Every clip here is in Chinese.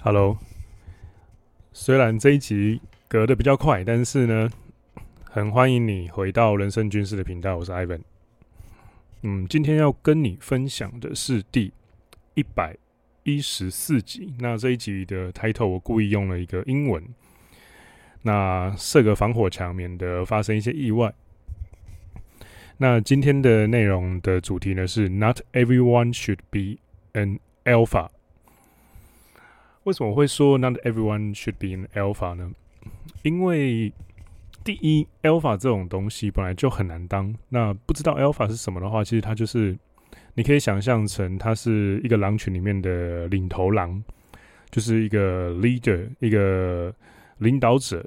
Hello，虽然这一集隔得比较快，但是呢，很欢迎你回到人生军事的频道。我是 Ivan。嗯，今天要跟你分享的是第一百一十四集。那这一集的 title 我故意用了一个英文，那设个防火墙，免得发生一些意外。那今天的内容的主题呢是 Not everyone should be an alpha。为什么会说 Not everyone should be an alpha 呢？因为第一，alpha 这种东西本来就很难当。那不知道 alpha 是什么的话，其实它就是你可以想象成它是一个狼群里面的领头狼，就是一个 leader，一个领导者。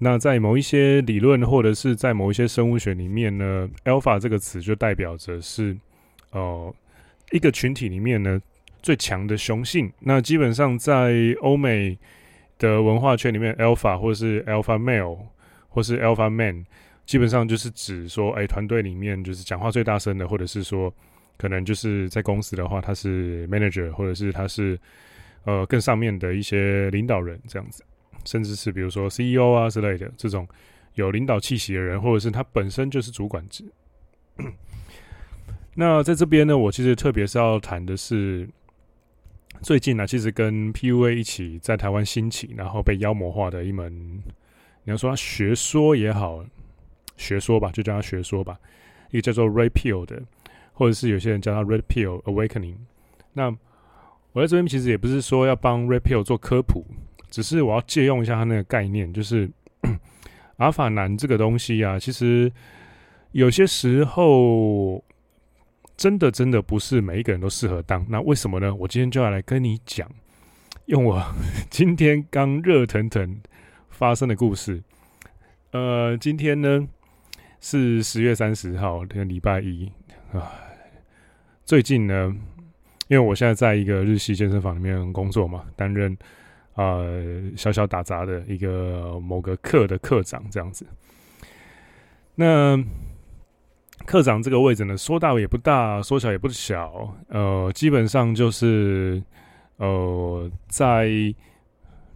那在某一些理论或者是在某一些生物学里面呢，alpha 这个词就代表着是哦、一个群体里面呢。最强的雄性，那基本上在欧美的文化圈里面，alpha 或是 alpha male 或是 alpha man，基本上就是指说，哎、团队里面就是讲话最大声的，或者是说，可能就是在公司的话，他是 manager，或者是他是呃更上面的一些领导人这样子，甚至是比如说 CEO 啊之类的这种有领导气息的人，或者是他本身就是主管职。那在这边呢，我其实特别是要谈的是。最近呢、其实跟 PUA 一起在台湾兴起，然后被妖魔化的一门，你要说它学说也好，学说吧，就叫它学说吧，一个叫做 Red Pill 的，或者是有些人叫它 Red Pill Awakening。那我在这边其实也不是说要帮 Red Pill 做科普，只是我要借用一下它那个概念，就是 阿法男这个东西啊，其实有些时候。真的，真的不是每一个人都适合当。那为什么呢？我今天就要来跟你讲，用我 今天刚热腾腾发生的故事。呃，今天呢是十月三十号，这个礼拜一啊。最近呢，因为我现在在一个日系健身房里面工作嘛，担任呃小小打杂的一个某个课的课长这样子。那课长这个位置呢，说大也不大，说小也不小，呃，基本上就是，呃，在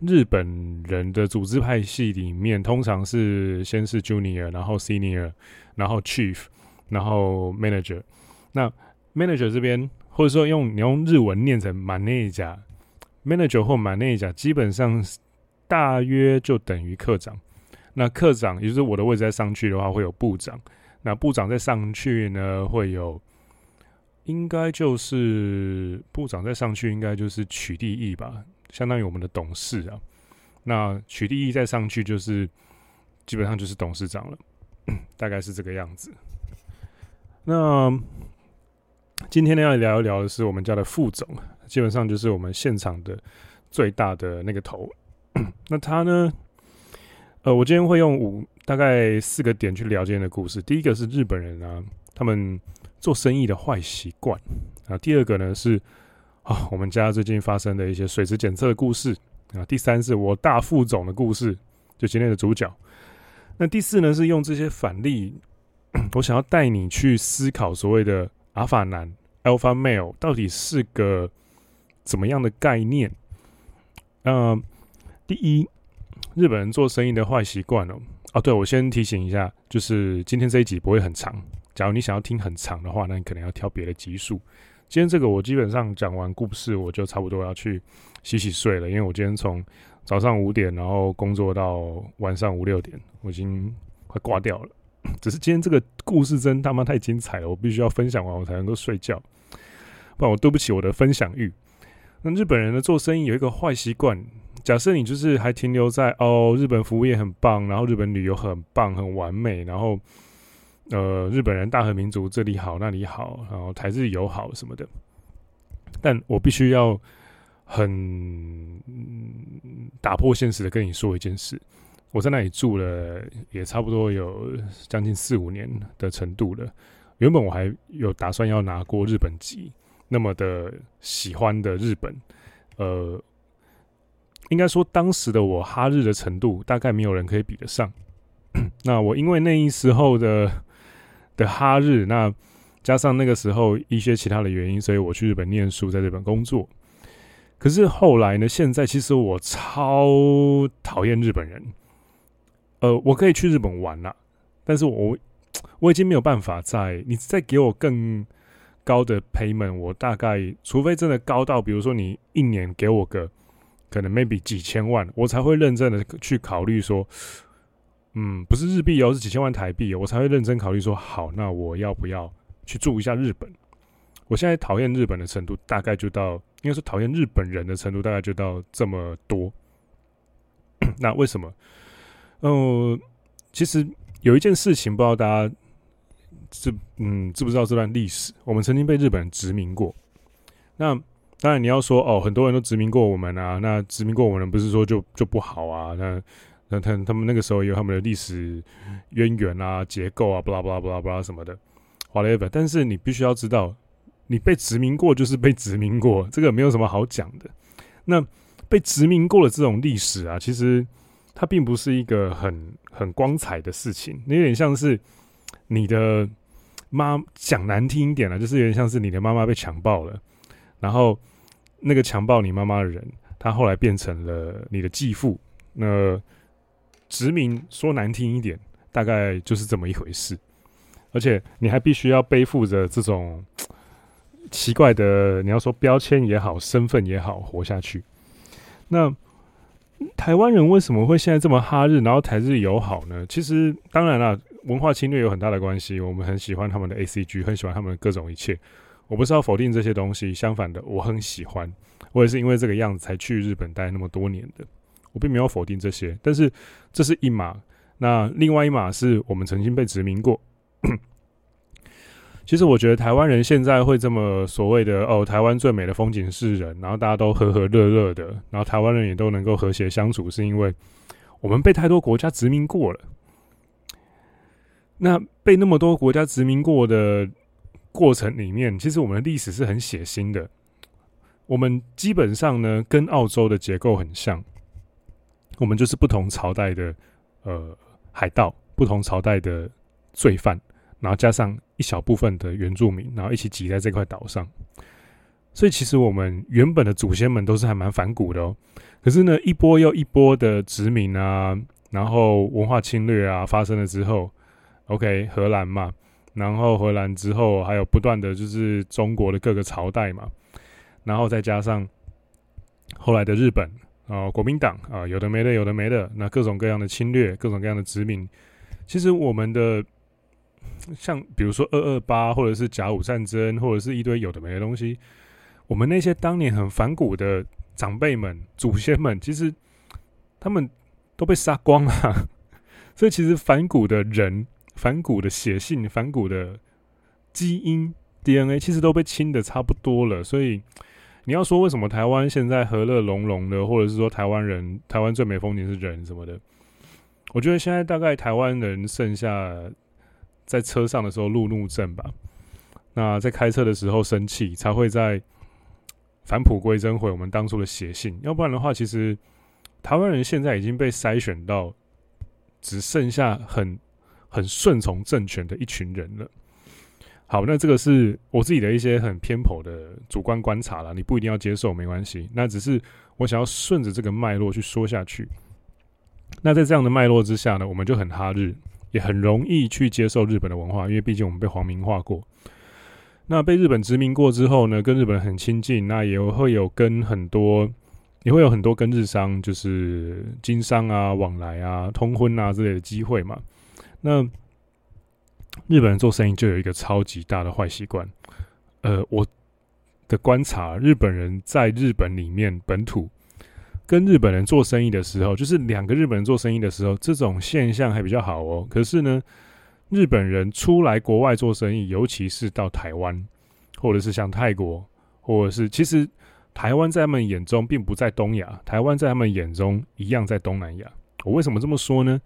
日本人的组织派系里面，通常是先是 junior，然后 senior，然后 chief，然后 manager。那 manager 这边，或者说用你用日文念成 manager，manager 或 manager，基本上大约就等于课长。那课长，也就是我的位置再上去的话，会有部长。那部长再上去呢，会有，应该就是部长再上去，应该就是取缔役吧，相当于我们的董事啊。那取缔役再上去，就是基本上就是董事长了，大概是这个样子。那今天呢，要聊一聊的是我们家的副总，基本上就是我们现场的最大的那个头。那他呢？呃，我今天会用五大概四个点去聊今天的故事。第一个是日本人啊，他们做生意的坏习惯啊。第二个呢是啊，我们家最近发生的一些水质检测的故事啊。第三是我大副总的故事，就今天的主角。那第四呢是用这些反例，我想要带你去思考所谓的阿法男 （Alpha Male） 到底是个怎么样的概念。嗯、第一。日本人做生意的坏习惯哦，哦，对，我先提醒一下，就是今天这一集不会很长。假如你想要听很长的话，那你可能要挑别的集数。今天这个我基本上讲完故事，我就差不多要去洗洗睡了，因为我今天从早上五点，然后工作到晚上五六点，我已经快挂掉了。只是今天这个故事真他妈太精彩了，我必须要分享完我才能够睡觉，不然我对不起我的分享欲。那日本人呢，做生意有一个坏习惯。假设你就是还停留在哦，日本服务业很棒，然后日本旅游很棒很完美，然后呃，日本人大和民族这里好那里好，然后台日友好什么的。但我必须要很打破现实的跟你说一件事，我在那里住了也差不多有将近四五年的程度了。原本我还有打算要拿过日本籍，那么的喜欢的日本，呃。应该说，当时的我哈日的程度，大概没有人可以比得上。那我因为那一时候的的哈日，那加上那个时候一些其他的原因，所以我去日本念书，在日本工作。可是后来呢？现在其实我超讨厌日本人。呃，我可以去日本玩啦，但是我我已经没有办法再你再给我更高的 payment，我大概除非真的高到，比如说你一年给我个可能 maybe 几千万，我才会认真的去考虑说，嗯，不是日币哦，是几千万台币，哦我才会认真考虑说，好，那我要不要去住一下日本？我现在讨厌日本的程度，大概就到。应该说讨厌日本人的程度大概就到这么多。那为什么？呃，其实有一件事情，不知道大家知嗯知不知道这段历史？我们曾经被日本人殖民过。那当然你要说哦，很多人都殖民过我们啊。那殖民过我们不是说就就不好啊？那那他他们那个时候有他们的历史渊源啊、结构啊、巴拉巴拉巴拉巴拉什么的，whatever。但是你必须要知道。你被殖民过就是被殖民过，这个没有什么好讲的。那被殖民过的这种历史啊，其实它并不是一个很很光彩的事情。你有点像是你的妈，讲难听一点了，就是有点像是你的妈妈被强暴了，然后那个强暴你妈妈的人，他后来变成了你的继父。那殖民说难听一点，大概就是这么一回事。而且你还必须要背负着这种。奇怪的，你要说标签也好，身份也好，活下去。那台湾人为什么会现在这么哈日，然后台日友好呢？其实当然了，文化侵略有很大的关系。我们很喜欢他们的 ACG，很喜欢他们的各种一切。我不是要否定这些东西，相反的，我很喜欢。我也是因为这个样子才去日本待那么多年的。我并没有否定这些，但是这是一码。那另外一码是我们曾经被殖民过。其实我觉得台湾人现在会这么所谓的哦，台湾最美的风景是人，然后大家都和和乐乐的，然后台湾人也都能够和谐相处，是因为我们被太多国家殖民过了。那被那么多国家殖民过的过程里面，其实我们的历史是很血腥的。我们基本上呢，跟澳洲的结构很像，我们就是不同朝代的呃海盗，不同朝代的罪犯。然后加上一小部分的原住民，然后一起挤在这块岛上，所以其实我们原本的祖先们都是还蛮反骨的哦。可是呢，一波又一波的殖民啊，然后文化侵略啊发生了之后，OK，荷兰嘛，然后荷兰之后还有不断的就是中国的各个朝代嘛，然后再加上后来的日本啊，国民党啊，有的没的，有的没的，那各种各样的侵略，各种各样的殖民，其实我们的。像比如说二二八，或者是甲午战争，或者是一堆有的没的东西，我们那些当年很反骨的长辈们、祖先们，其实他们都被杀光了。所以其实反骨的人、反骨的血性、反骨的基因 DNA，其实都被清的差不多了。所以你要说为什么台湾现在和乐融融的，或者是说台湾人、台湾最美风景是人什么的，我觉得现在大概台湾人剩下。在车上的时候路怒症吧，那在开车的时候生气，才会在返璞归真回我们当初的血性。要不然的话，其实台湾人现在已经被筛选到只剩下很很顺从政权的一群人了。好，那这个是我自己的一些很偏颇的主观观察啦，你不一定要接受，没关系。那只是我想要顺着这个脉络去说下去。那在这样的脉络之下呢，我们就很哈日。也很容易去接受日本的文化，因为毕竟我们被皇民化过。那被日本殖民过之后呢，跟日本很亲近，那也会有跟很多，也会有很多跟日商就是经商啊、往来啊、通婚啊之类的机会嘛。那日本人做生意就有一个超级大的坏习惯，呃，我的观察，日本人在日本里面本土。跟日本人做生意的时候，就是两个日本人做生意的时候，这种现象还比较好哦。可是呢，日本人出来国外做生意，尤其是到台湾，或者是像泰国，或者是其实台湾在他们眼中并不在东亚，台湾在他们眼中一样在东南亚。我为什么这么说呢？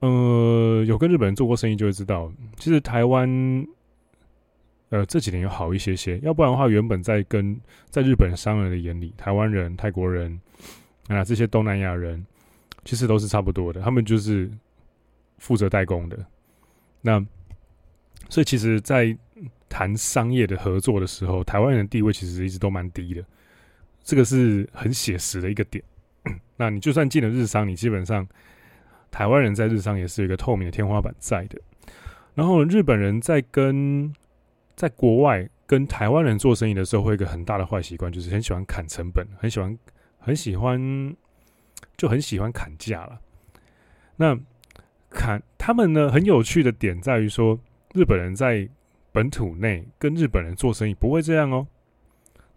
呃，有跟日本人做过生意就会知道，其实台湾。呃，这几年有好一些些，要不然的话，原本在跟在日本商人的眼里，台湾人、泰国人啊，这些东南亚人，其实都是差不多的，他们就是负责代工的。那所以，其实，在谈商业的合作的时候，台湾人的地位其实一直都蛮低的。这个是很写实的一个点。那你就算进了日商，你基本上台湾人在日商也是有一个透明的天花板在的。然后日本人在跟在国外跟台湾人做生意的时候，会有一个很大的坏习惯，就是很喜欢砍成本，很喜欢很喜欢就很喜欢砍价了。那砍他们呢，很有趣的点在于说，日本人在本土内跟日本人做生意不会这样哦。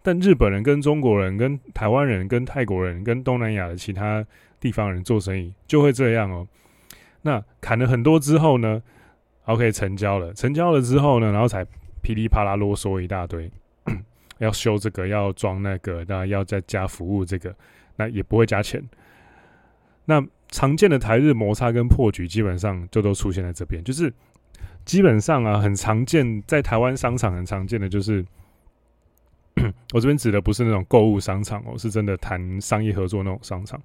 但日本人跟中国人、跟台湾人、跟泰国人、跟东南亚的其他地方人做生意就会这样哦。那砍了很多之后呢，OK 成交了，成交了之后呢，然后才噼里啪啦啰嗦一大堆，要修这个，要装那个，那要再加服务这个，那也不会加钱。那常见的台日摩擦跟破局，基本上就都出现在这边，就是基本上啊，很常见在台湾商场很常见的就是。我这边指的不是那种购物商场哦，是真的谈商业合作那种商场。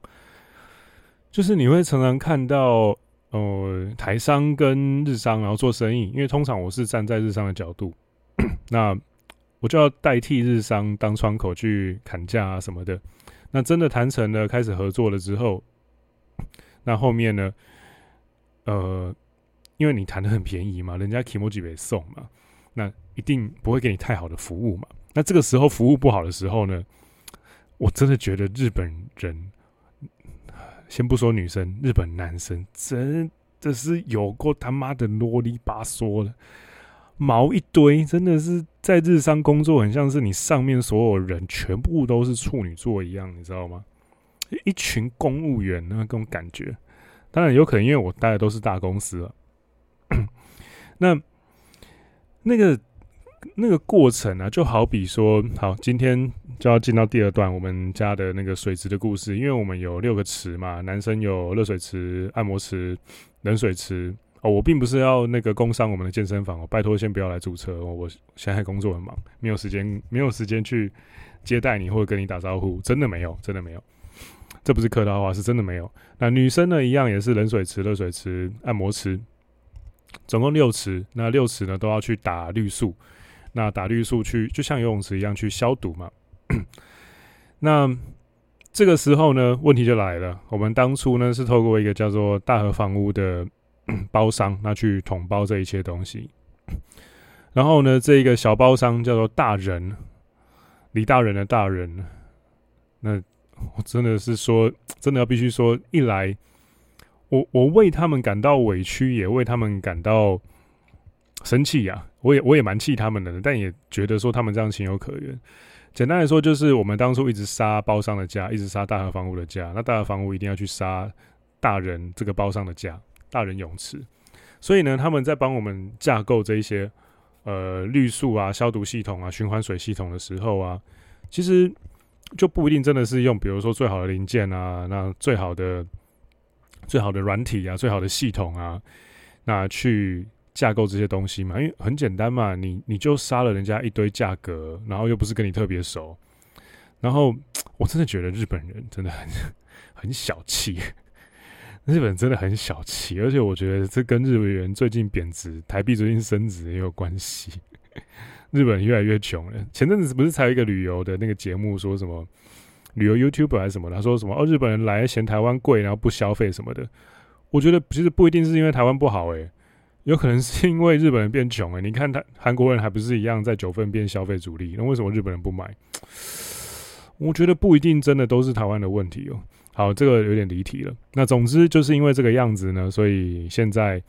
就是你会常常看到，呃，台商跟日商然后做生意，因为通常我是站在日商的角度，那我就要代替日商当窗口去砍价啊什么的。那真的谈成了，开始合作了之后，那后面呢，呃，因为你谈的很便宜嘛，人家 kimochi 没送嘛，那一定不会给你太好的服务嘛。那这个时候服务不好的时候呢，我真的觉得日本人，先不说女生，日本男生真的是有够他妈的啰里吧嗦的，毛一堆，真的是在日商工作，很像是你上面所有人全部都是处女座一样，你知道吗？一群公务员那种感觉，当然有可能因为我待的都是大公司了，那那个。那个过程啊，就好比说，好，今天就要进到第二段我们家的那个水池的故事，因为我们有六个池嘛，男生有热水池、按摩池、冷水池。哦，我并不是要那个工商我们的健身房哦，拜托先不要来注册哦，我现在工作很忙，没有时间，没有时间去接待你或者跟你打招呼，真的没有，真的没有，这不是客套话，是真的没有。那女生呢，一样也是冷水池、热水池、按摩池，总共六池，那六池呢都要去打绿素。那打绿素去，就像游泳池一样去消毒嘛。那这个时候呢，问题就来了。我们当初呢是透过一个叫做大和房屋的 包商，那去统包这一切东西。然后呢，这一个小包商叫做大人，李大人的大人。那我真的是说，真的要必须说，一来我我为他们感到委屈，也为他们感到生气呀。我也我也蛮气他们的，但也觉得说他们这样情有可原。简单来说，就是我们当初一直杀包商的价，一直杀大和房屋的价，那大和房屋一定要去杀大人这个包商的价，大人泳池。所以呢，他们在帮我们架构这一些呃滤素啊、消毒系统啊、循环水系统的时候啊，其实就不一定真的是用，比如说最好的零件啊，那最好的最好的软体啊、最好的系统啊，那去。架构这些东西嘛，因为很简单嘛，你你就杀了人家一堆价格，然后又不是跟你特别熟，然后我真的觉得日本人真的很很小气，日本真的很小气，而且我觉得这跟日本人最近贬值，台币最近升值也有关系。日本越来越穷了，前阵子不是才有一个旅游的那个节目，说什么旅游 YouTuber 还是什么，他说什么哦，日本人来嫌台湾贵，然后不消费什么的。我觉得其实不一定是因为台湾不好，欸，诶。有可能是因为日本人变穷了，你看他韩国人还不是一样在九份变消费主力，那为什么日本人不买？我觉得不一定真的都是台湾的问题哦。好，这个有点离题了。那总之就是因为这个样子呢，所以现在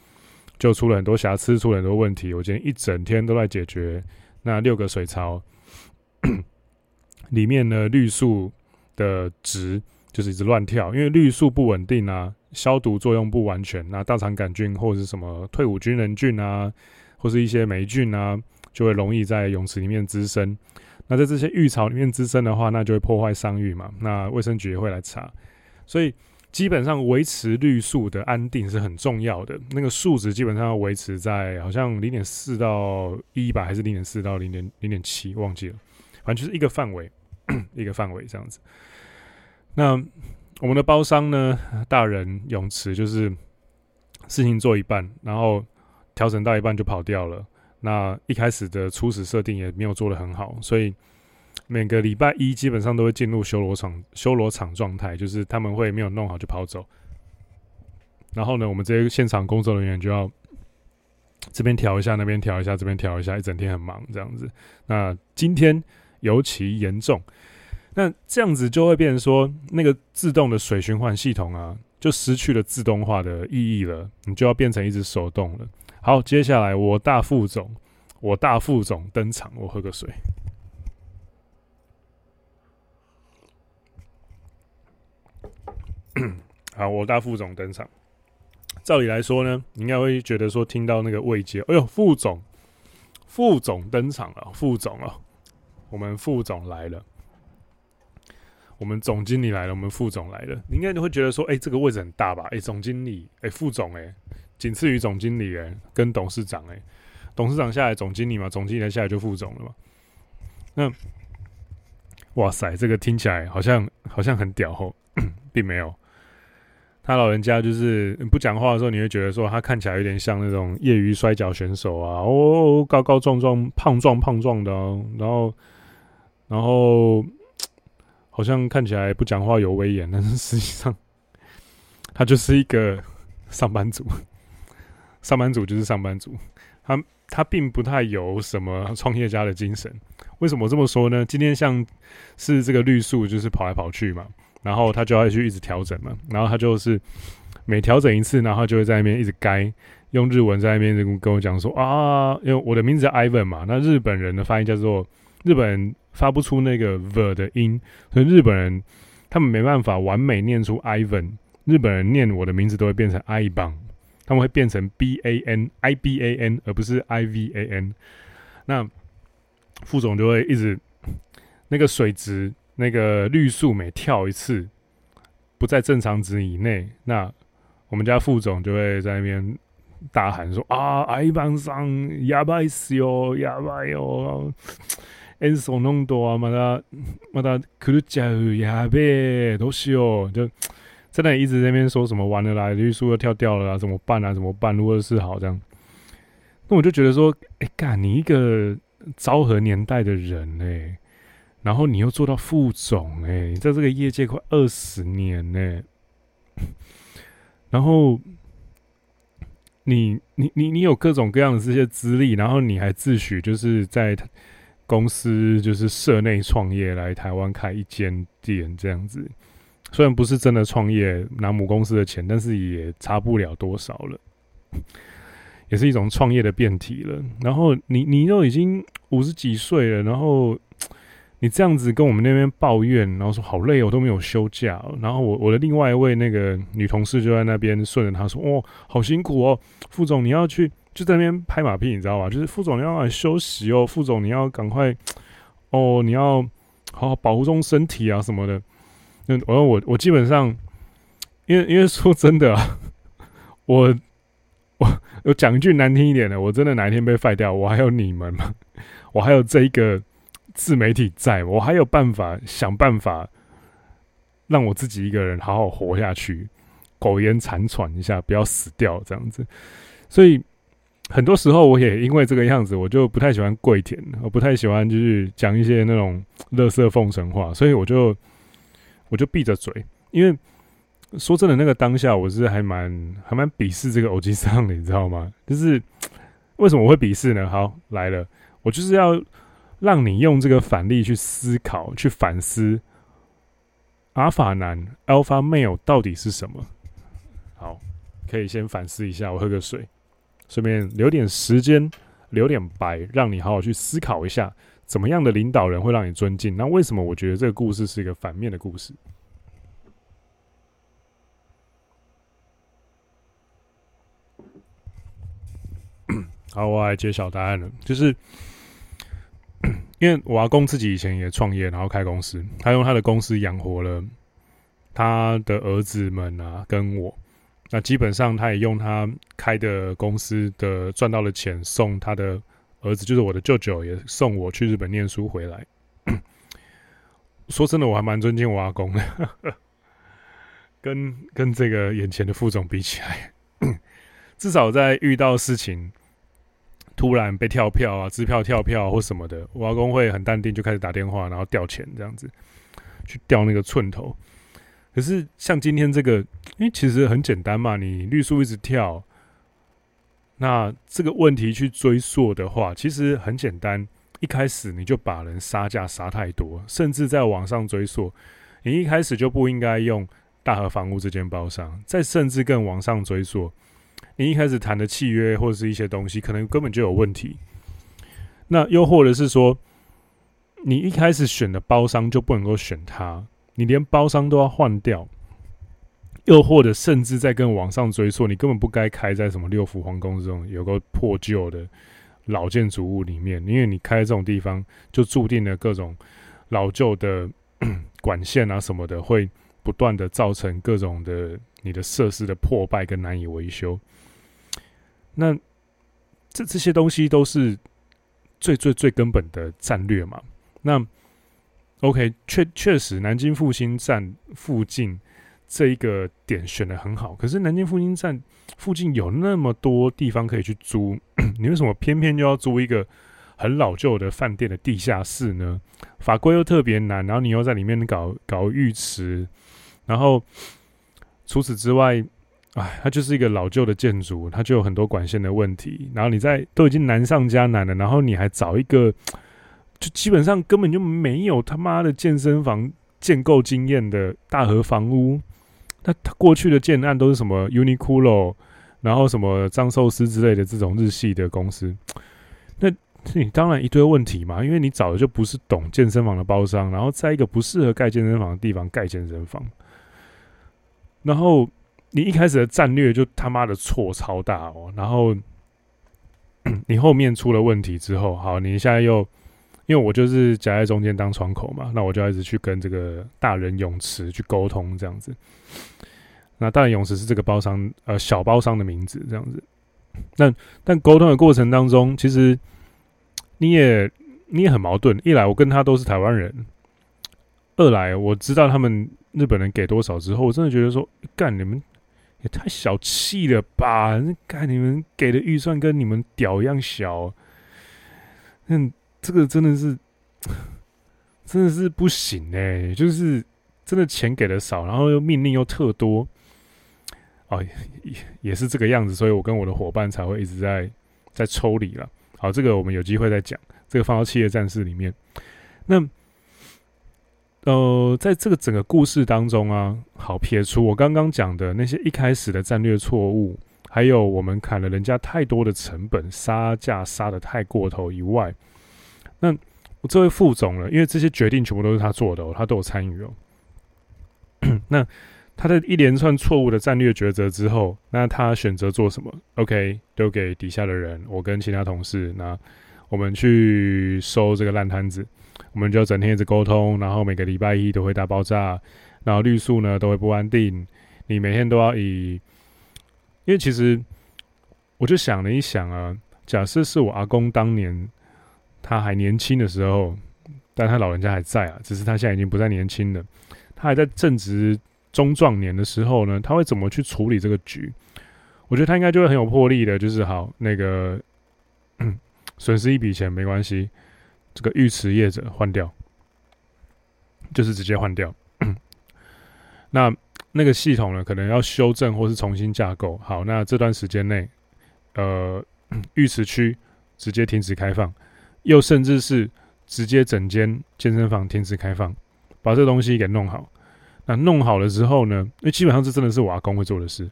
就出了很多瑕疵，出了很多问题。我今天一整天都在解决那六个水槽 里面呢，绿树的值就是一直乱跳，因为绿树不稳定啊。消毒作用不完全，那大肠杆菌或者是什么退伍军人菌啊，或是一些霉菌啊，就会容易在泳池里面滋生。那在这些浴槽里面滋生的话，那就会破坏商誉嘛。那卫生局也会来查。所以基本上维持绿素的安定是很重要的。那个数值基本上要维持在好像零点四到一吧，还是零点四到零点零点七，忘记了。反正就是一个范围，一个范围这样子。那。我们的包商呢，大人泳池就是事情做一半，然后调整到一半就跑掉了。那一开始的初始设定也没有做得很好，所以每个礼拜一基本上都会进入修罗场修罗场状态，就是他们会没有弄好就跑走。然后呢，我们这些现场工作人员就要这边调一下，那边调一下，这边调一下，一整天很忙这样子。那今天尤其严重，那这样子就会变成说，那个自动的水循环系统啊，就失去了自动化的意义了，你就要变成一只手动了。好，接下来我大副总，我大副总登场，我喝个水。好，我大副总登场。照理来说呢，你应该会觉得说，听到那个未接，哎呦，副总，副总登场了，副总啊，我们副总来了，我们总经理来了，我们副总来了。你应该就会觉得说，哎，这个位置很大吧？哎，总经理，哎，副总，哎，仅次于总经理，哎，跟董事长，哎，董事长下来总经理嘛，总经理下来就副总了嘛。那，哇塞，这个听起来好像好像很屌吼。并没有，他老人家就是不讲话的时候，你会觉得说他看起来有点像那种业余摔跤选手啊，哦，高高壮壮、胖壮胖壮的，哦，然后，然后好像看起来不讲话有威严，但是实际上他就是一个 上班族，上班族就是上班族，他他并不太有什么创业家的精神。为什么这么说呢？今天像是这个绿树，就是跑来跑去嘛。然后他就要去一直调整嘛，然后他就是每调整一次，然后就会在那边一直改，用日文在那边跟我讲说啊，因为我的名字叫 Ivan 嘛，那日本人的发音叫做日本发不出那个 v 的音，所以日本人他们没办法完美念出 Ivan，日本人念我的名字都会变成 Iban，他们会变成 B A N I B A N 而不是 I V A N，那副总就会一直那个水质。那个绿树每跳一次不在正常值以内，那我们家副总就会在那边大喊说：“啊，挨班上哑巴死哟，哑巴哟，演奏那么多啊，嘛的嘛的，可是加入哑巴都是哦，就在那一直在那边说什么完了啦，绿树又跳掉了啊，怎么办啊？怎么办？如何是好？这样，那我就觉得说，哎、欸，干你一个昭和年代的人哎、欸。然后你又做到副总哎，你在这个业界快二十年呢。然后你你你你有各种各样的这些资历，然后你还自诩就是在公司就是社内创业来台湾开一间店这样子。虽然不是真的创业拿母公司的钱，但是也差不了多少了，也是一种创业的变体了。然后你你都已经五十几岁了，然后。你这样子跟我们那边抱怨，然后说好累哦，我都没有休假。然后我我的另外一位那个女同事就在那边顺着他说：“哦，好辛苦哦，副总你要去就在那边拍马屁，你知道吧？就是副总你要来休息哦，副总你要赶快哦，你要好好保护中身体啊什么的。那我我我基本上，因为因为说真的啊，我我我讲一句难听一点的，我真的哪一天被废掉，我还有你们吗？我还有这一个。”自媒体在，我还有办法想办法让我自己一个人好好活下去，苟延残喘一下，不要死掉这样子。所以很多时候我也因为这个样子，我就不太喜欢跪舔，我不太喜欢就是讲一些那种垃圾奉承话，所以我就我就闭着嘴。因为说真的，那个当下我是还蛮还蛮鄙视这个欧吉桑的，你知道吗？就是为什么我会鄙视呢？好，来了，我就是要。让你用这个反例去思考、去反思，阿法男 （Alpha Male） 到底是什么？好，可以先反思一下。我喝个水，顺便留点时间，留点白，让你好好去思考一下，怎么样的领导人会让你尊敬？那为什么我觉得这个故事是一个反面的故事？好，我来揭晓答案了，就是。因为我阿公自己以前也创业，然后开公司，他用他的公司养活了他的儿子们啊，跟我。那基本上他也用他开的公司的赚到的钱送他的儿子，就是我的舅舅，也送我去日本念书回来。说真的，我还蛮尊敬我阿公的，跟跟这个眼前的副总比起来，至少在遇到事情。突然被跳票啊，支票跳票或什么的，我阿公会很淡定，就开始打电话，然后调钱这样子，去调那个寸头。可是像今天这个，因为其实很简单嘛，你绿树一直跳，那这个问题去追溯的话，其实很简单。一开始你就把人杀价杀太多，甚至在网上追溯，你一开始就不应该用大和房屋这间包商，再甚至更往上追溯。你一开始谈的契约或者是一些东西，可能根本就有问题。那又或者是说，你一开始选的包商就不能够选他，你连包商都要换掉。又或者甚至在跟往上追溯，你根本不该开在什么六福皇宫这种有个破旧的老建筑物里面，因为你开这种地方，就注定了各种老旧的管线啊什么的，会不断的造成各种的你的设施的破败跟难以维修。那这这些东西都是最最最根本的战略嘛。那 OK，确确实，南京复兴站附近这一个点选得很好。可是南京复兴站附近有那么多地方可以去租，你为什么偏偏就要租一个很老旧的饭店的地下室呢？法规又特别难，然后你又在里面搞搞浴池，然后除此之外。哎，它就是一个老旧的建筑，它就有很多管线的问题。然后你在都已经难上加难了，然后你还找一个，就基本上根本就没有他妈的健身房建构经验的大和房屋。那他过去的建案都是什么 Uniqlo，然后什么张寿司之类的这种日系的公司。那你当然一堆问题嘛，因为你找的就不是懂健身房的包商，然后在一个不适合盖健身房的地方盖健身房，然后。你一开始的战略就他妈的错超大哦，然后你后面出了问题之后，好，你现在又因为我就是夹在中间当窗口嘛，那我就一直去跟这个大人泳池去沟通这样子。那大人泳池是这个包商呃小包商的名字这样子。但但沟通的过程当中，其实你也你也很矛盾。一来我跟他都是台湾人，二来我知道他们日本人给多少之后，我真的觉得说干你们。也太小气了吧！看你们给的预算跟你们屌一样小，嗯，这个真的是，真的是不行哎、就是真的钱给的少，然后又命令又特多，哦，也也是这个样子，所以我跟我的伙伴才会一直在在抽离了。好，这个我们有机会再讲，这个放到企业战士里面。那。呃，在这个整个故事当中啊，好撇除我刚刚讲的那些一开始的战略错误，还有我们砍了人家太多的成本，杀价杀的太过头以外，那我这位副总呢，因为这些决定全部都是他做的，他都有参与哦。那他的一连串错误的战略抉择之后，那他选择做什么？OK，丢给底下的人，我跟其他同事，那我们去收这个烂摊子。我们就整天一直沟通，然后每个礼拜一都会大爆炸，然后绿树呢都会不安定。你每天都要以，因为其实我就想了一想啊，假设是我阿公当年他还年轻的时候，但他老人家还在啊，只是他现在已经不再年轻了。他还在正值中壮年的时候呢，他会怎么去处理这个局？我觉得他应该就会很有魄力的，就是好那个 损失一笔钱没关系。这个浴池业者换掉，就是直接换掉。那那个系统呢，可能要修正或是重新架构。好，那这段时间内，呃，浴池区直接停止开放，又甚至是直接整间健身房停止开放，把这东西给弄好。那弄好了之后呢，因为基本上这真的是我阿公会做的事。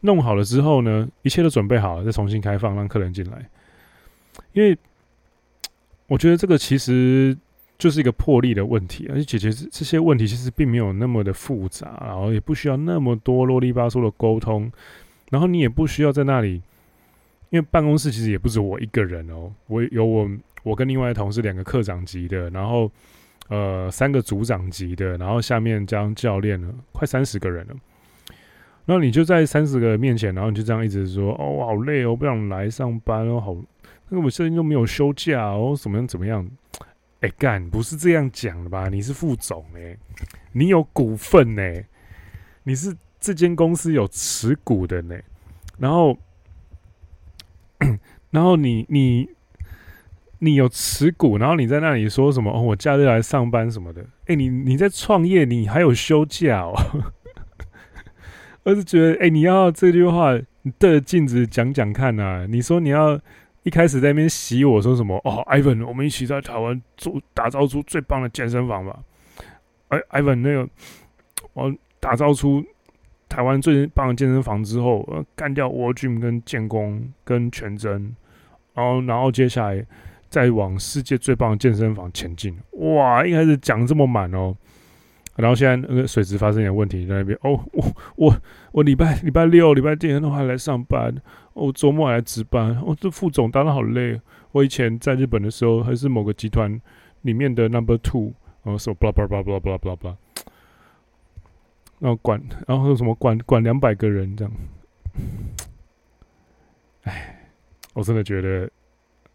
弄好了之后呢，一切都准备好了，再重新开放，让客人进来，因为。我觉得这个其实就是一个魄力的问题，而且解决这些问题其实并没有那么的复杂，然后也不需要那么多啰里吧嗦的沟通，然后你也不需要在那里，因为办公室其实也不止我一个人哦，我有我我跟另外的同事两个课长级的，然后呃三个组长级的，然后下面加上教练了，快三十个人了，然后你就在三十个人面前，然后你就这样一直说哦，我好累哦，不想来上班哦，好。那个我现在又没有休假哦，怎么样？怎么样？哎、干，不是这样讲的吧？你是副总哎、你有股份呢、你是这间公司有持股的呢、然后，然后你你你有持股，然后你在那里说什么？哦，我假日来上班什么的。哎，你你在创业，你还有休假哦。我是觉得，哎，你要这句话，你对着镜子讲讲看呐。你说你要一开始在那边洗我说什么？哦，Ivan，我们一起在台湾做打造出最棒的健身房吧。哎，Ivan，那个我打造出。台湾最棒的健身房之后，呃，干掉 World Gym 跟建工跟全真，然后然后接下来再往世界最棒的健身房前进。哇，一开始讲这么满哦，然后现在那个水质发生点问题在那边。哦，我我我礼拜礼拜六礼拜天都还来上班，我周末还来值班。我这副总当的好累。我以前在日本的时候还是某个集团里面的 Number Two，然后说 blah blah blah blah blah blah blah。然后管，然后说什么管管两百个人这样，哎，我真的觉得，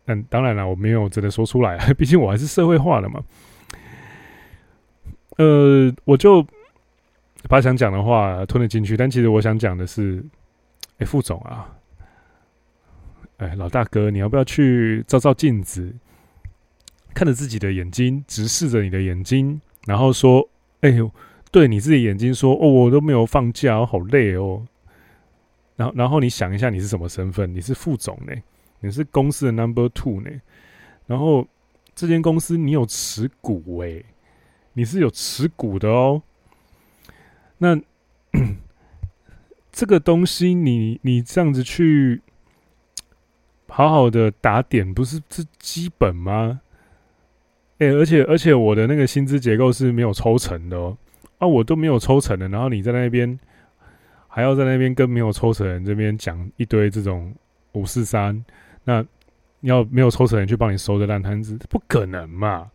但当然了，我没有真的说出来，毕竟我还是社会化的嘛。呃，我就把想讲的话吞了进去，但其实我想讲的是，哎，副总啊，哎，老大哥，你要不要去照照镜子，看着自己的眼睛，直视着你的眼睛，然后说，哎呦。对你自己眼睛说：“哦，我都没有放假，我好累哦。”然后，然后你想一下，你是什么身份？你是副总呢？你是公司的 number two 呢？然后这间公司你有持股诶，你是有持股的哦。那 这个东西你，你这样子去好好的打点，不是这基本吗？哎，而且而且我的那个薪资结构是没有抽成的哦。啊，我都没有抽成的，然后你在那边还要在那边跟没有抽成的人这边讲一堆这种五四三，那要没有抽成人去帮你收这烂摊子，不可能嘛？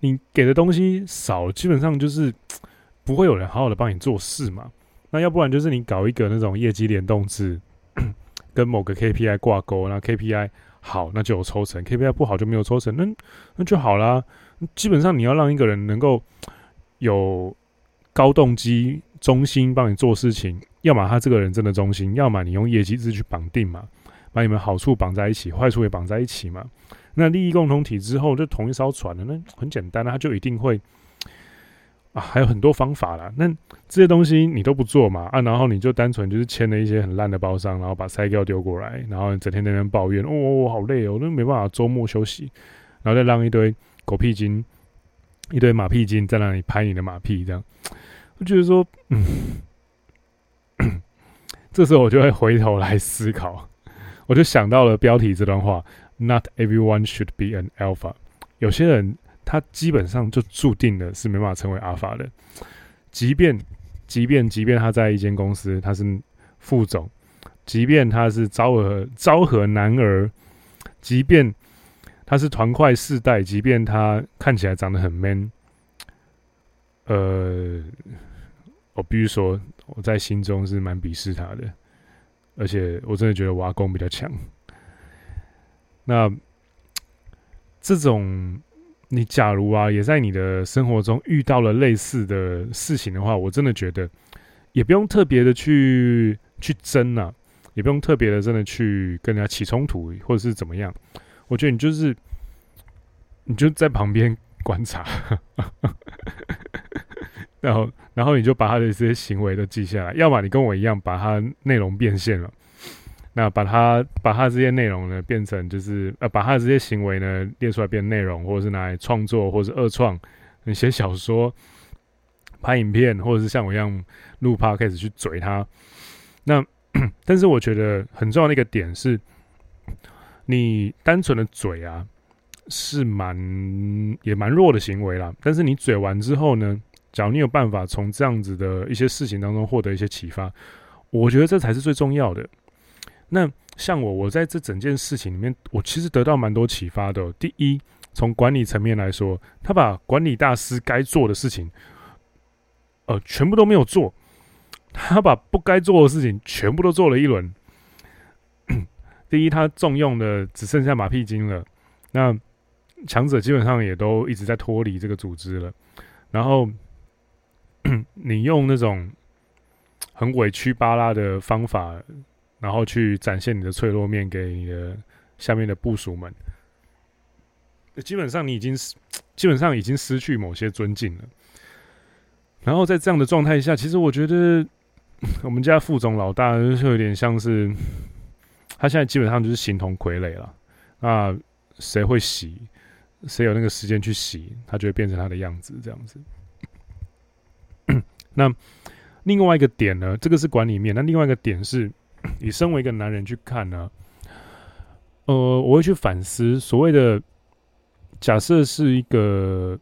你给的东西少，基本上就是 不会有人好好的帮你做事嘛。那要不然就是你搞一个那种业绩联动制，跟某个 KPI 挂钩，那 KPI 好，那就有抽成；KPI 不好就没有抽成，那那就好啦。基本上你要让一个人能够 有。高动机、忠心帮你做事情，要么他这个人真的忠心，要么你用业绩制去绑定嘛，把你们好处绑在一起，坏处也绑在一起嘛。那利益共同体之后就同一艘船了，那很简单啊，他就一定会啊，还有很多方法啦。那这些东西你都不做嘛啊，然后你就单纯就是签了一些很烂的包商，然后把菜胶丢过来，然后整天在那边抱怨，哦，我好累哦，那没办法周末休息，然后再让一堆狗屁精、一堆马屁精在那里拍你的马屁，这样。我觉得说，嗯，这时候我就会回头来思考，我就想到了标题这段话：Not everyone should be an alpha。有些人他基本上就注定了是没办法成为 alpha 的，即便即便即便他在一间公司他是副总，即便他是昭和昭和男儿，即便他是团块世代，即便他看起来长得很 man。呃，我必须说，我在心中是蛮鄙视他的，而且我真的觉得我阿公比较强。那这种，你假如啊，也在你的生活中遇到了类似的事情的话，我真的觉得也不用特别的去去争啊，也不用特别的真的去跟人家起冲突，或者是怎么样。我觉得你就是，你就在旁边观察。然后，然后你就把他的这些行为都记下来，要么你跟我一样，把他内容变现了，那把他把他这些内容呢变成就是呃，把他这些行为呢列出来变内容，或者是拿来创作，或者是二创，你写小说、拍影片，或者是像我一样录 podcast 去嘴他。那 但是我觉得很重要的一个点是，你单纯的嘴啊是蛮也蛮弱的行为啦。但是你嘴完之后呢？假如你有办法从这样子的一些事情当中获得一些启发，我觉得这才是最重要的。那像我，我在这整件事情里面，我其实得到蛮多启发的。第一，从管理层面来说，他把管理大师该做的事情，呃，全部都没有做，他把不该做的事情全部都做了一轮。第一，他重用的只剩下马屁精了，那强者基本上也都一直在脱离这个组织了，然后。你用那种很委屈巴拉的方法，然后去展现你的脆弱面给你的下面的部属们，基本上你已经基本上已经失去某些尊敬了。然后在这样的状态下，其实我觉得 我们家副总老大就有点像是他现在基本上就是形同傀儡了。那谁会洗？谁有那个时间去洗？他就会变成他的样子，这样子。那另外一个点呢？这个是管理面。那另外一个点是，你身为一个男人去看呢？呃，我会去反思所谓的假设是一个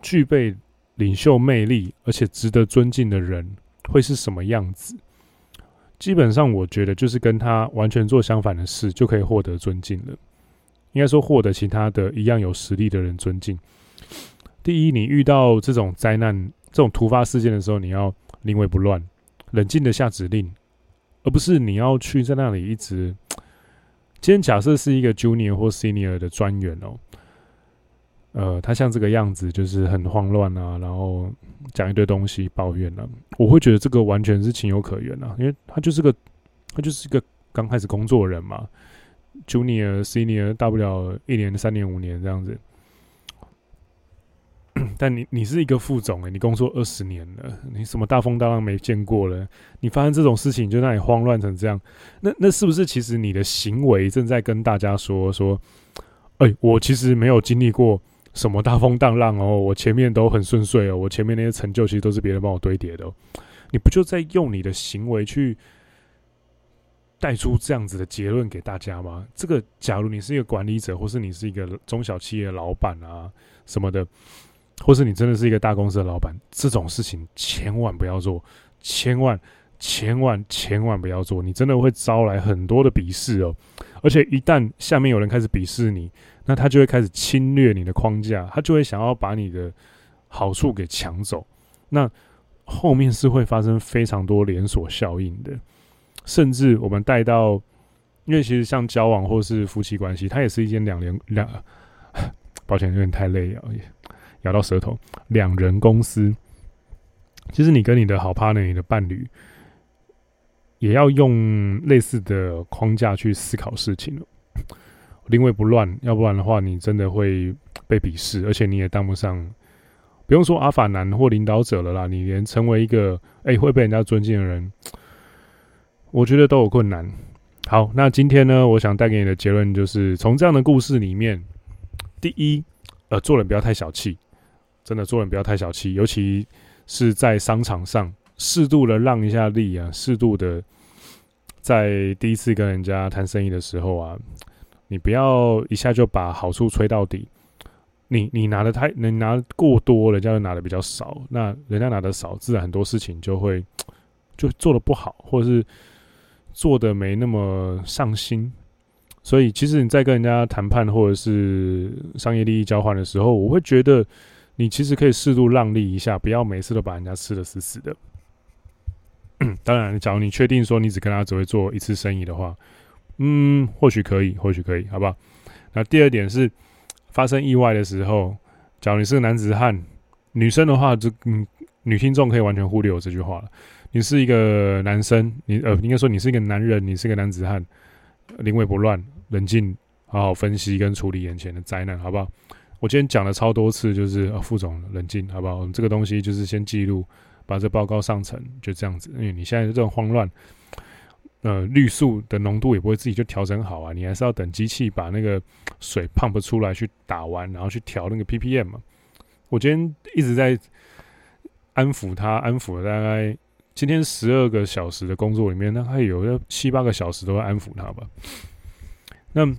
具备领袖魅力而且值得尊敬的人，会是什么样子？基本上，我觉得就是跟他完全做相反的事，就可以获得尊敬了。应该说，获得其他的一样有实力的人尊敬。第一，你遇到这种灾难。这种突发事件的时候，你要临危不乱，冷静的下指令，而不是你要去在那里一直。今天假设是一个 junior 或 senior 的专员哦，呃，他像这个样子，就是很慌乱啊，然后讲一堆东西抱怨啊，我会觉得这个完全是情有可原啊，因为他就是个他就是一个刚开始工作的人嘛，junior senior 大不了一年、三年、五年这样子。但你你是一个副总诶，你工作二十年了，你什么大风大浪没见过了？你发生这种事情，就让你慌乱成这样，那那是不是其实你的行为正在跟大家说说，哎、我其实没有经历过什么大风大浪哦，我前面都很顺遂哦，我前面那些成就其实都是别人帮我堆叠的哦，你不就在用你的行为去带出这样子的结论给大家吗？这个，假如你是一个管理者，或是你是一个中小企业老板啊什么的。或是你真的是一个大公司的老板，这种事情千万不要做，千万千万千万不要做，你真的会招来很多的鄙视哦。而且一旦下面有人开始鄙视你，那他就会开始侵略你的框架，他就会想要把你的好处给抢走。那后面是会发生非常多连锁效应的，甚至我们带到，因为其实像交往或是夫妻关系，它也是一件两连两，抱歉有点太累了。咬到舌头，两人公司，其实你跟你的好 partner，你的伴侣，也要用类似的框架去思考事情了。临危不乱，要不然的话，你真的会被鄙视，而且你也当不上，不用说阿法男或领导者了啦，你连成为一个哎、会被人家尊敬的人，我觉得都有困难。好，那今天呢，我想带给你的结论就是，从这样的故事里面，第一，呃，做人不要太小气。真的做人不要太小气，尤其是在商场上，适度的让一下利啊，适度的在第一次跟人家谈生意的时候啊，你不要一下就把好处吹到底。你你拿的太，你拿过多，人家就拿的比较少，那人家拿的少，自然很多事情就会就做的不好，或者是做的没那么上心。所以，其实你在跟人家谈判或者是商业利益交换的时候，我会觉得。你其实可以适度让利一下，不要每次都把人家吃得死死的。当然，假如你确定说你只跟他只会做一次生意的话，嗯，或许可以，或许可以，好不好？那第二点是，发生意外的时候，假如你是个男子汉，女生的话，就嗯，女听众可以完全忽略我这句话了。你是一个男生，你呃，应该说你是一个男人，你是个男子汉，临危不乱，冷静，好好分析跟处理眼前的灾难，好不好？我今天讲了超多次，就是啊，副总冷静，好不好？我们这个东西就是先记录，把这报告上层，就这样子。因为你现在这种慌乱，呃，绿素的浓度也不会自己就调整好啊，你还是要等机器把那个水 pump 出来去打完，然后去调那个 ppm 嘛。我今天一直在安抚他，安抚了大概今天十二个小时的工作里面，大概有七八个小时都在安抚他吧。那。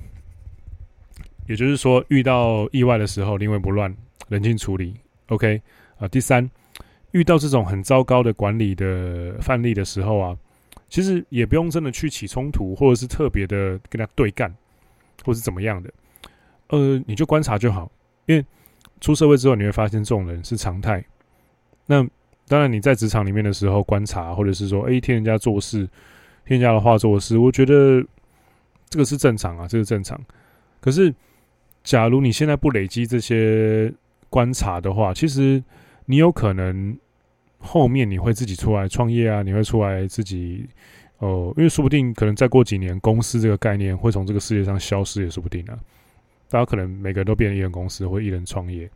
也就是说，遇到意外的时候，临危不乱，冷静处理。OK 啊，第三，遇到这种很糟糕的管理的范例的时候啊，其实也不用真的去起冲突，或者是特别的跟他对干，或是怎么样的。呃，你就观察就好，因为出社会之后，你会发现这种人是常态。那当然，你在职场里面的时候观察，或者是说，哎，听人家做事，听人家的话做事，我觉得这个是正常啊，这个正常。可是。假如你现在不累积这些观察的话，其实你有可能后面你会自己出来创业啊，你会出来自己哦，因为说不定可能再过几年，公司这个概念会从这个世界上消失，也说不定啊。大家可能每个人都变成一人公司或一人创业，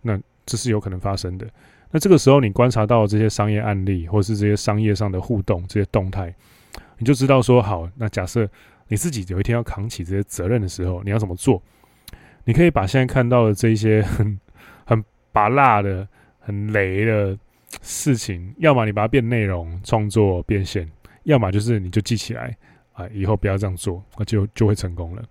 那这是有可能发生的。那这个时候，你观察到这些商业案例，或是这些商业上的互动、这些动态，你就知道说，好，那假设你自己有一天要扛起这些责任的时候，你要怎么做？你可以把现在看到的这一些很很拔辣的、很雷的事情，要么你把它变内容创作变现，要么就是你就记起来啊，以后不要这样做，那就就会成功了。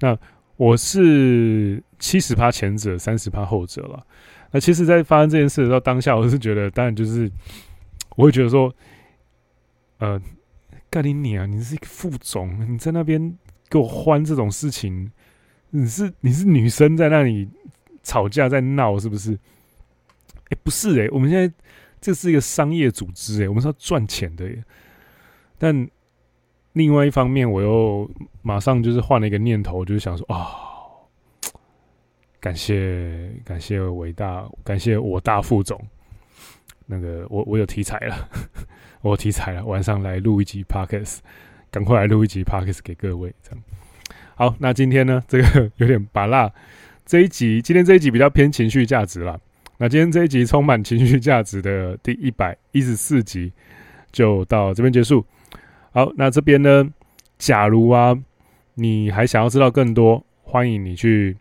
那我是七十趴前者，三十趴后者了。那其实，在发生这件事的时候，当下我是觉得，当然就是我会觉得说，呃，干你你啊，你是一个副总，你在那边给我欢这种事情，你是你是女生在那里吵架在闹，是不是？哎、不是哎、我们现在这是一个商业组织哎、我们是要赚钱的耶。但另外一方面，我又马上就是换了一个念头，就是想说啊、哦，感谢感谢伟大，感谢我大副总，那个我我有题材了，我题材了，晚上来录一集 Podcast，赶快来录一集 Podcast 给各位，这样。好，那今天呢，这个有点拔辣，这一集今天这一集比较偏情绪价值啦。那今天这一集充满情绪价值的第一百一十四集就到这边结束。好，那这边呢，假如啊，你还想要知道更多，欢迎你去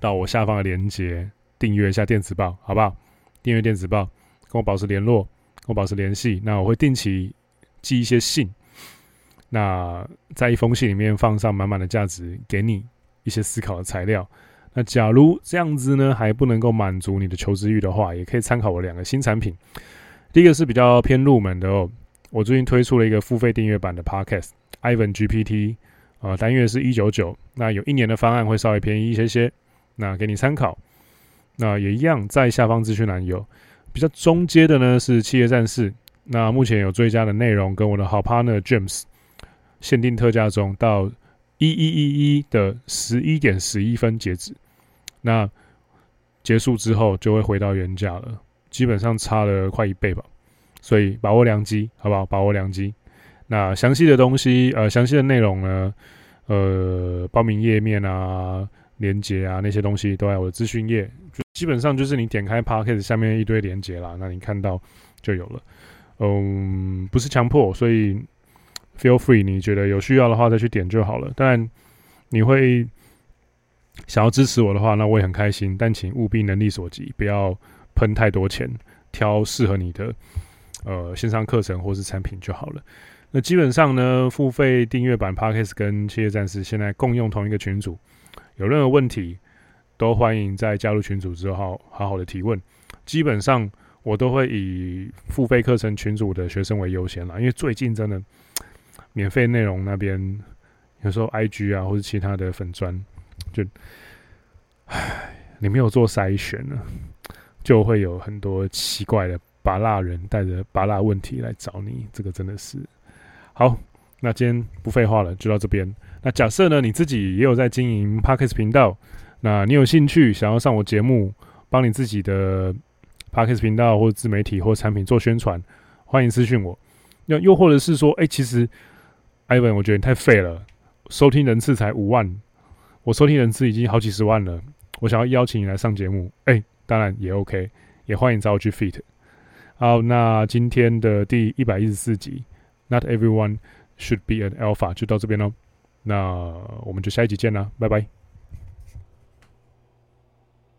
到我下方的链接订阅一下电子报，好不好？订阅电子报，跟我保持联络，我保持联系。那我会定期寄一些信，那在一封信里面放上满满的价值，给你一些思考的材料。那假如这样子呢，还不能够满足你的求知欲的话，也可以参考我两个新产品。第一个是比较偏入门的哦。我最近推出了一个付费订阅版的 Podcast，Ivan GPT，呃，单月是一九九，那有一年的方案会稍微便宜一些些，那给你参考。那也一样，在下方资讯栏有比较中阶的呢，是企业战士，那目前有追加的内容跟我的好 partner James 限定特价中，到一一一一的十一点十一分截止，那结束之后就会回到原价了，基本上差了快一倍吧。所以把握良机，好不好？把握良机。那详细的东西，呃，详细的内容呢，呃，报名页面啊、连结啊那些东西都在我的资讯页。基本上就是你点开 Podcast 下面一堆连接啦，那你看到就有了。嗯，不是强迫，所以 feel free，你觉得有需要的话再去点就好了。但，你会想要支持我的话，那我也很开心。但请务必能力所及，不要喷太多钱，挑适合你的。呃，线上课程或是产品就好了。那基本上呢，付费订阅版 Podcast 跟企业战士现在共用同一个群组，有任何问题都欢迎在加入群组之后好好的提问。基本上我都会以付费课程群组的学生为优先啦，因为最近真的免费内容那边有时候 IG 啊或者其他的粉砖，就唉，你没有做筛选呢，就会有很多奇怪的。拔辣人带着拔辣问题来找你，这个真的是好。那今天不废话了，就到这边。那假设呢，你自己也有在经营 Podcast 频道，那你有兴趣想要上我节目，帮你自己的 Podcast 频道或者自媒体或产品做宣传，欢迎私讯我。又又或者是说，哎、其实 Ivan，我觉得你太废了，收听人次才五万，我收听人次已经好几十万了，我想要邀请你来上节目，哎、当然也 OK，也欢迎找我去 feat。好，那今天的第一百一十四集，Not everyone should be an alpha，就到这边喽。那我们就下一集见啦，拜拜。